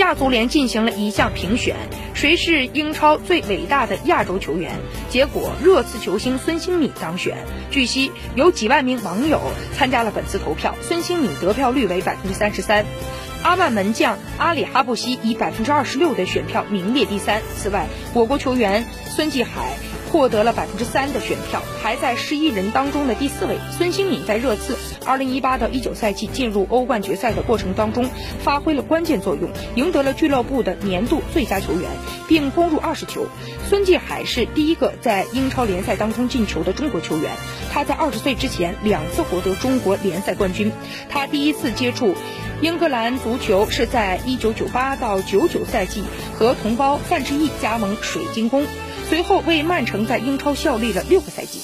亚足联进行了一项评选，谁是英超最伟大的亚洲球员？结果热刺球星孙兴敏当选。据悉，有几万名网友参加了本次投票，孙兴敏得票率为百分之三十三。阿曼门将阿里哈布西以百分之二十六的选票名列第三。此外，我国球员孙继海获得了百分之三的选票，排在十一人当中的第四位。孙兴敏在热刺二零一八到一九赛季进入欧冠决赛的过程当中，发挥了关键作用，赢得了俱乐部的年度最佳球员，并攻入二十球。孙继海是第一个在英超联赛当中进球的中国球员，他在二十岁之前两次获得中国联赛冠军。他第一次接触。英格兰足球是在一九九八到九九赛季和同胞范志毅加盟水晶宫，随后为曼城在英超效力了六个赛季。